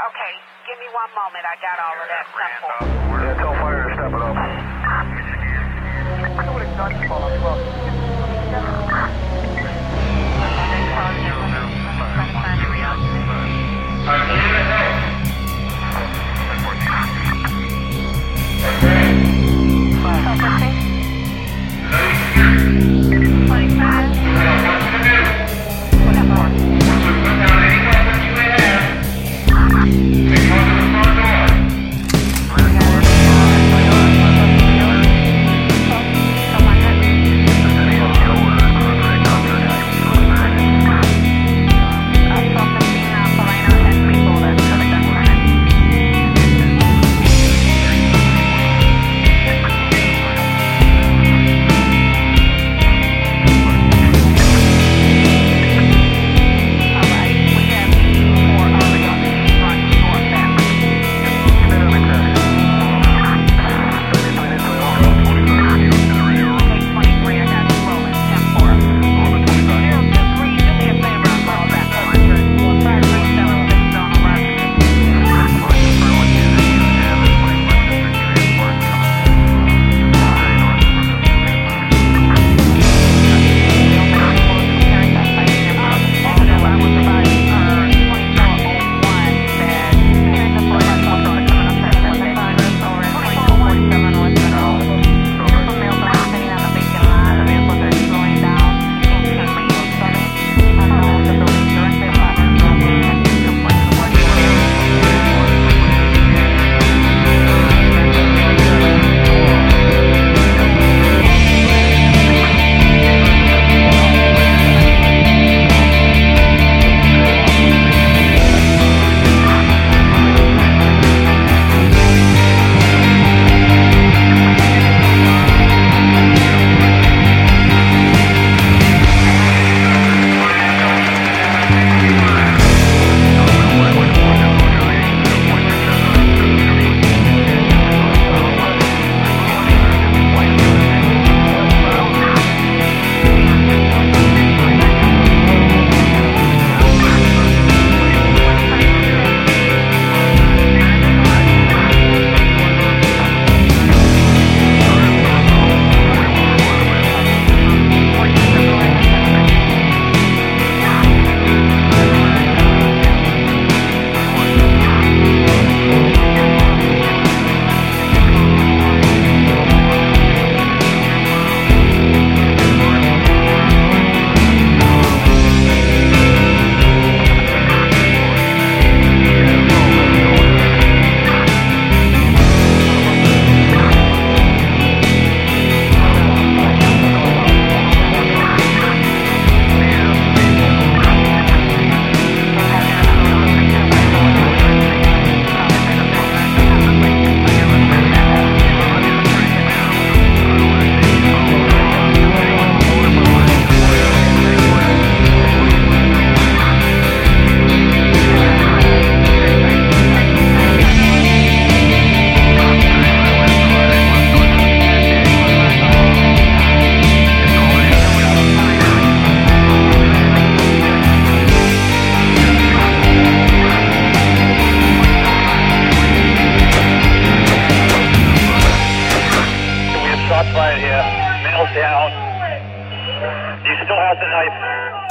Okay, give me one moment. I got all of that simple. Yeah, tell fire to step it up. down. He still has the knife.